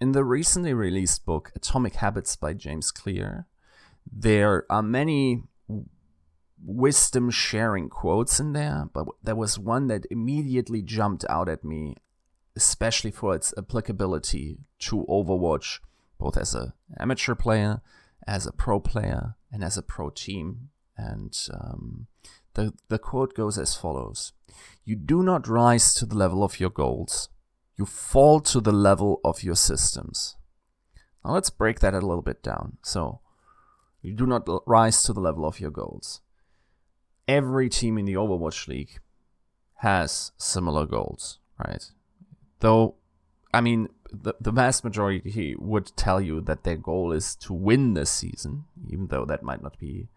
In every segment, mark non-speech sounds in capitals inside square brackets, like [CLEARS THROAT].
in the recently released book Atomic Habits by James Clear, there are many wisdom sharing quotes in there, but there was one that immediately jumped out at me, especially for its applicability to Overwatch, both as an amateur player, as a pro player, and as a pro team. And um, the, the quote goes as follows You do not rise to the level of your goals, you fall to the level of your systems. Now let's break that a little bit down. So, you do not rise to the level of your goals every team in the Overwatch League has similar goals, right? Though, I mean, the, the vast majority would tell you that their goal is to win this season, even though that might not be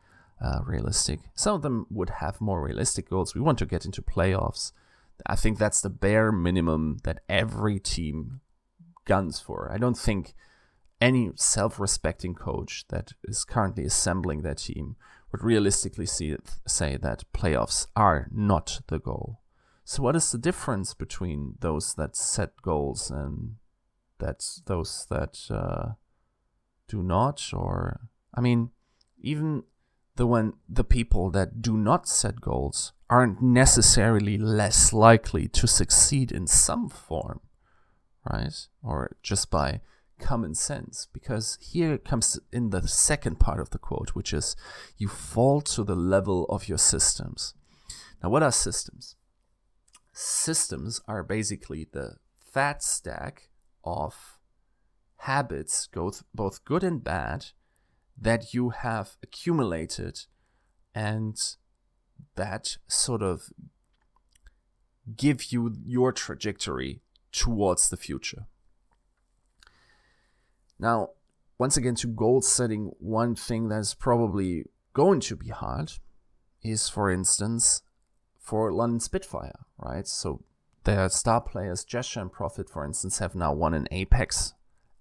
uh, realistic. Some of them would have more realistic goals. We want to get into playoffs. I think that's the bare minimum that every team guns for. I don't think any self respecting coach that is currently assembling their team would realistically see, say that playoffs are not the goal. So, what is the difference between those that set goals and that's those that uh, do not? Or, I mean, even the when the people that do not set goals aren't necessarily less likely to succeed in some form, right? Or just by common sense because here comes in the second part of the quote, which is you fall to the level of your systems. Now, what are systems? Systems are basically the fat stack of habits, both good and bad, that you have accumulated and that sort of give you your trajectory towards the future. Now, once again, to goal setting, one thing that's probably going to be hard is, for instance, for London Spitfire, right? So their star players, Gesture and Profit, for instance, have now won an Apex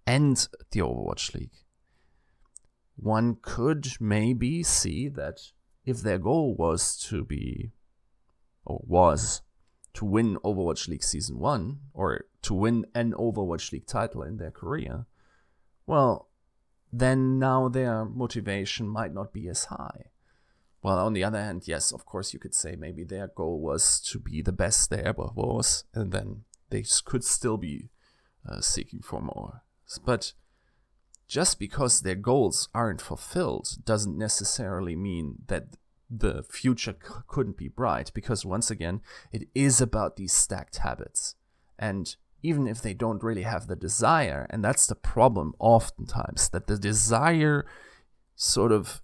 and the Overwatch League. One could maybe see that if their goal was to be, or was, to win Overwatch League Season 1, or to win an Overwatch League title in their career, well, then now their motivation might not be as high. Well, on the other hand, yes, of course, you could say maybe their goal was to be the best they ever was, and then they could still be uh, seeking for more. But just because their goals aren't fulfilled doesn't necessarily mean that the future c- couldn't be bright, because once again, it is about these stacked habits. And even if they don't really have the desire. And that's the problem oftentimes, that the desire sort of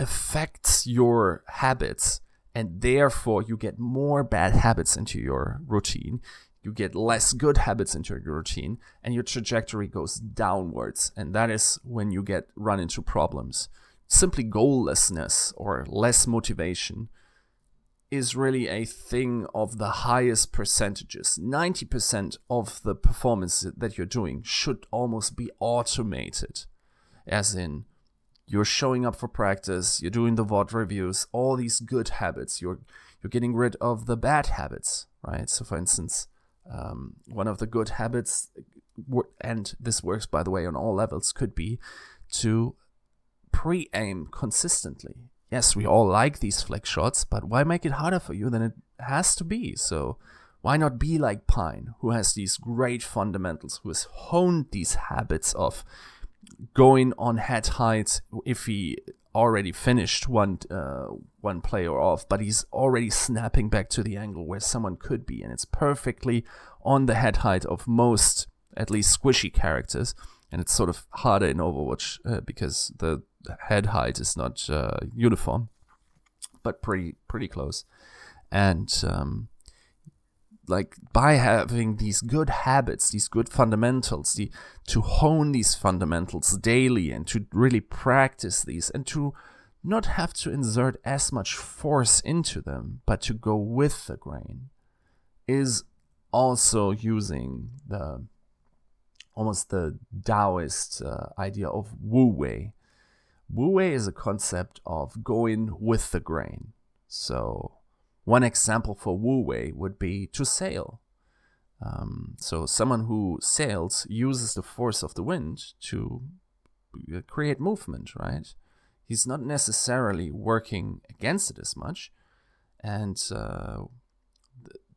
affects your habits and therefore you get more bad habits into your routine you get less good habits into your routine and your trajectory goes downwards and that is when you get run into problems simply goallessness or less motivation is really a thing of the highest percentages. 90% of the performance that you're doing should almost be automated. As in, you're showing up for practice, you're doing the VOD reviews, all these good habits. You're you're getting rid of the bad habits, right? So, for instance, um, one of the good habits, and this works by the way on all levels, could be to pre-aim consistently yes, we all like these flick shots, but why make it harder for you than it has to be? So why not be like Pine, who has these great fundamentals, who has honed these habits of going on head height if he already finished one uh, one player off, but he's already snapping back to the angle where someone could be, and it's perfectly on the head height of most, at least squishy characters. And it's sort of harder in Overwatch uh, because the head height is not uh, uniform, but pretty pretty close. And um, like by having these good habits, these good fundamentals, the to hone these fundamentals daily and to really practice these and to not have to insert as much force into them, but to go with the grain, is also using the almost the Taoist uh, idea of Wu Wei, Wu Wei is a concept of going with the grain. So, one example for Wu Wei would be to sail. Um, so someone who sails uses the force of the wind to uh, create movement, right? He's not necessarily working against it as much, and uh,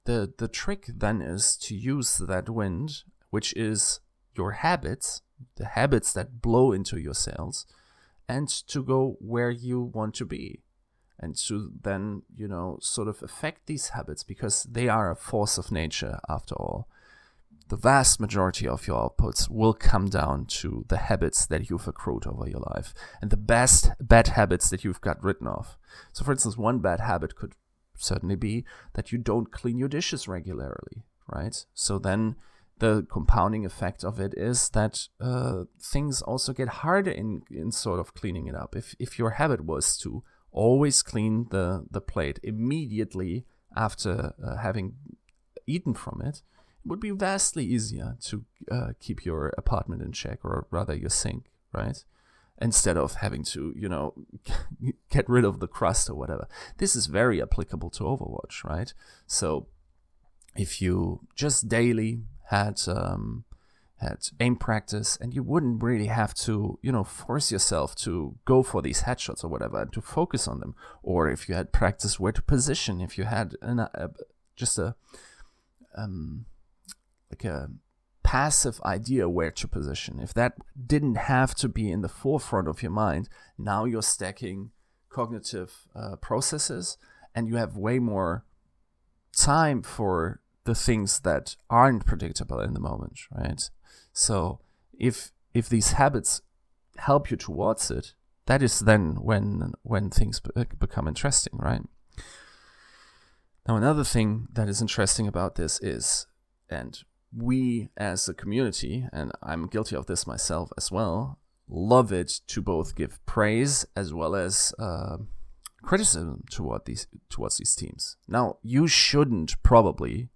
the the trick then is to use that wind, which is your habits, the habits that blow into your sails, and to go where you want to be and to then you know sort of affect these habits because they are a force of nature after all the vast majority of your outputs will come down to the habits that you've accrued over your life and the best bad habits that you've got written off. so for instance one bad habit could certainly be that you don't clean your dishes regularly right so then the compounding effect of it is that uh, things also get harder in, in sort of cleaning it up. If, if your habit was to always clean the, the plate immediately after uh, having eaten from it, it would be vastly easier to uh, keep your apartment in check, or rather your sink, right? Instead of having to, you know, [LAUGHS] get rid of the crust or whatever. This is very applicable to Overwatch, right? So if you just daily had um, had aim practice, and you wouldn't really have to, you know, force yourself to go for these headshots or whatever, and to focus on them. Or if you had practice where to position, if you had an, a, just a um, like a passive idea where to position, if that didn't have to be in the forefront of your mind, now you're stacking cognitive uh, processes, and you have way more time for the things that aren't predictable in the moment, right? So if if these habits help you towards it, that is then when when things be- become interesting, right? Now another thing that is interesting about this is, and we as a community, and I'm guilty of this myself as well, love it to both give praise as well as uh, criticism toward these towards these teams. Now you shouldn't probably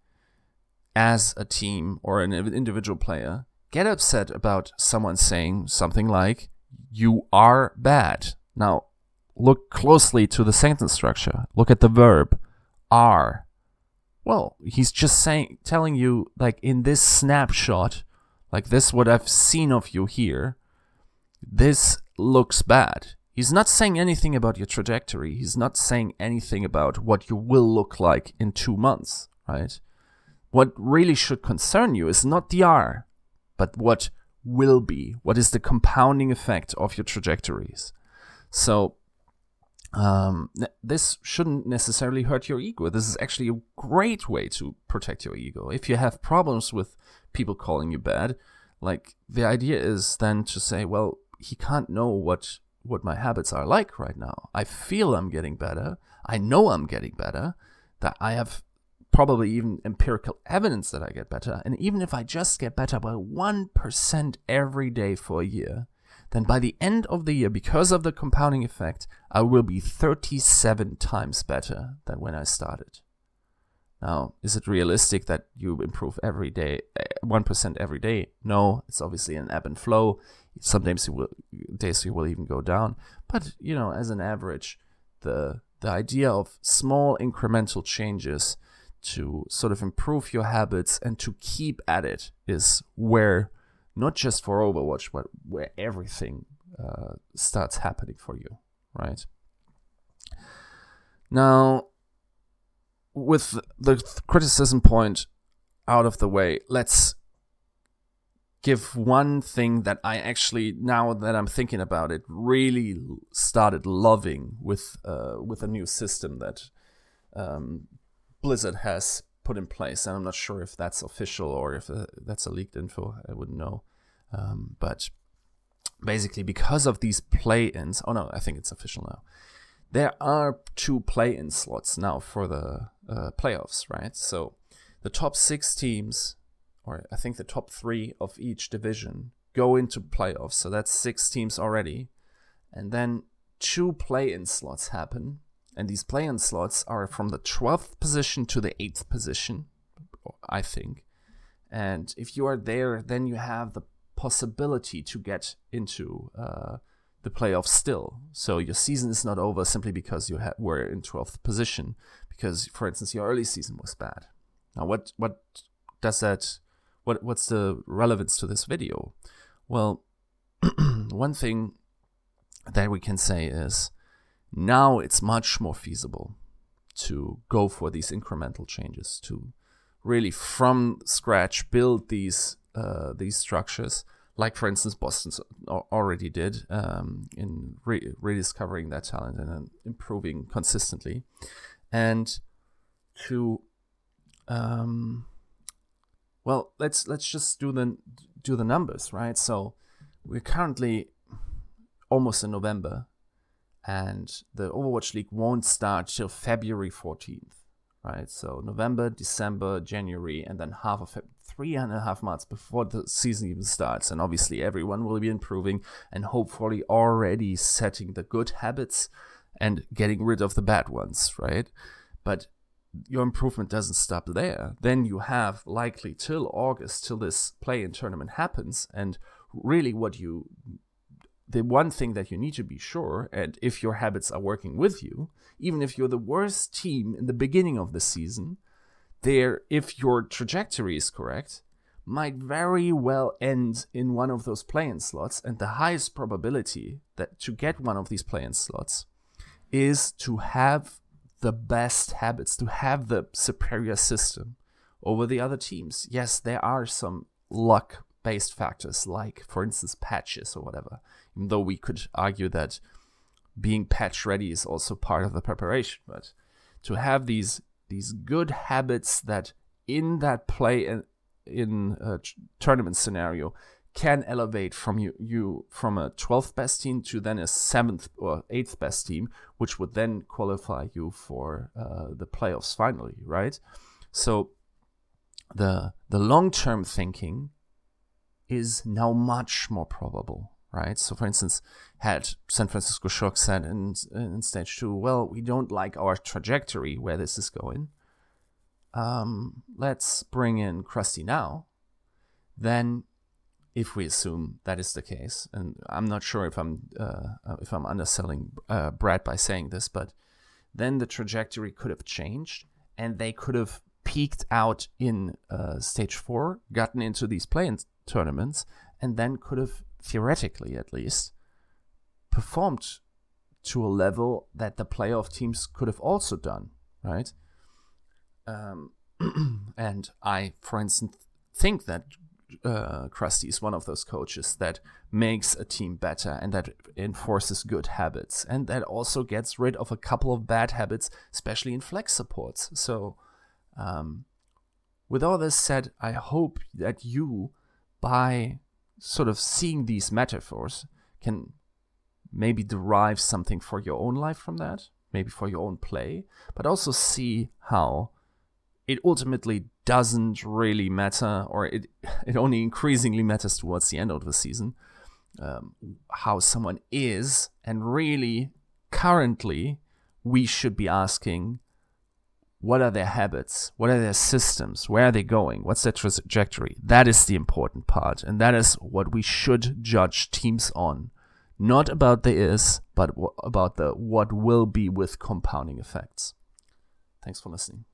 as a team or an individual player get upset about someone saying something like, you are bad. Now, look closely to the sentence structure. Look at the verb are. Well, he's just saying, telling you, like, in this snapshot, like this, what I've seen of you here, this looks bad. He's not saying anything about your trajectory. He's not saying anything about what you will look like in two months, right? What really should concern you is not the R, but what will be. What is the compounding effect of your trajectories? So, um, this shouldn't necessarily hurt your ego. This is actually a great way to protect your ego. If you have problems with people calling you bad, like the idea is then to say, well, he can't know what what my habits are like right now. I feel I'm getting better. I know I'm getting better. That I have probably even empirical evidence that I get better. And even if I just get better by 1% every day for a year, then by the end of the year, because of the compounding effect, I will be 37 times better than when I started. Now, is it realistic that you improve every day, eh, 1% every day? No, it's obviously an ebb and flow. Sometimes you will, days you will even go down. But, you know, as an average, the, the idea of small incremental changes to sort of improve your habits and to keep at it is where not just for Overwatch, but where everything uh, starts happening for you, right? Now, with the criticism point out of the way, let's give one thing that I actually, now that I'm thinking about it, really started loving with uh, with a new system that um, Blizzard has put in place, and I'm not sure if that's official or if uh, that's a leaked info. I wouldn't know. Um, but basically, because of these play-ins, oh no, I think it's official now. There are two play-in slots now for the uh, playoffs, right? So the top six teams, or I think the top three of each division, go into playoffs. So that's six teams already, and then two play-in slots happen and these play-in slots are from the 12th position to the 8th position, I think. And if you are there, then you have the possibility to get into uh, the playoffs still. So your season is not over simply because you were in 12th position, because, for instance, your early season was bad. Now, what what does that? What what's the relevance to this video? Well, [CLEARS THROAT] one thing that we can say is now it's much more feasible to go for these incremental changes to really from scratch build these uh, these structures like for instance boston already did um, in re- rediscovering that talent and improving consistently. And to um, well let's let's just do the do the numbers right? So we're currently almost in november and the overwatch league won't start till february 14th right? So November, December, January, and then half of it, three and a half months before the season even starts. And obviously, everyone will be improving and hopefully already setting the good habits and getting rid of the bad ones, right? But your improvement doesn't stop there. Then you have likely till August, till this play in tournament happens. And really, what you the one thing that you need to be sure, and if your habits are working with you, even if you're the worst team in the beginning of the season, there, if your trajectory is correct, might very well end in one of those play-in slots, and the highest probability that to get one of these play-in slots is to have the best habits, to have the superior system over the other teams. Yes, there are some luck based factors like for instance patches or whatever. Even though we could argue that being patch ready is also part of the preparation but to have these these good habits that in that play in, in a tournament scenario can elevate from you, you from a 12th best team to then a 7th or 8th best team which would then qualify you for uh, the playoffs finally right? So the the long-term thinking is now much more probable, right? So, for instance, had San Francisco Shock said in, in stage two, well, we don't like our trajectory where this is going. Um, let's bring in Crusty now. Then, if we assume that is the case, and I'm not sure if I'm uh, if I'm underselling uh, Brad by saying this, but then the trajectory could have changed, and they could have peaked out in uh, stage four, gotten into these play tournaments, and then could have, theoretically at least, performed to a level that the playoff teams could have also done, right? Um, [CLEARS THROAT] and I, for instance, think that uh, Crusty is one of those coaches that makes a team better and that enforces good habits and that also gets rid of a couple of bad habits, especially in flex supports. So, um, with all this said, I hope that you by sort of seeing these metaphors can maybe derive something for your own life from that, maybe for your own play, but also see how it ultimately doesn't really matter, or it [LAUGHS] it only increasingly matters towards the end of the season, um, how someone is, and really currently we should be asking what are their habits? What are their systems? Where are they going? What's their trajectory? That is the important part. And that is what we should judge teams on. Not about the is, but about the what will be with compounding effects. Thanks for listening.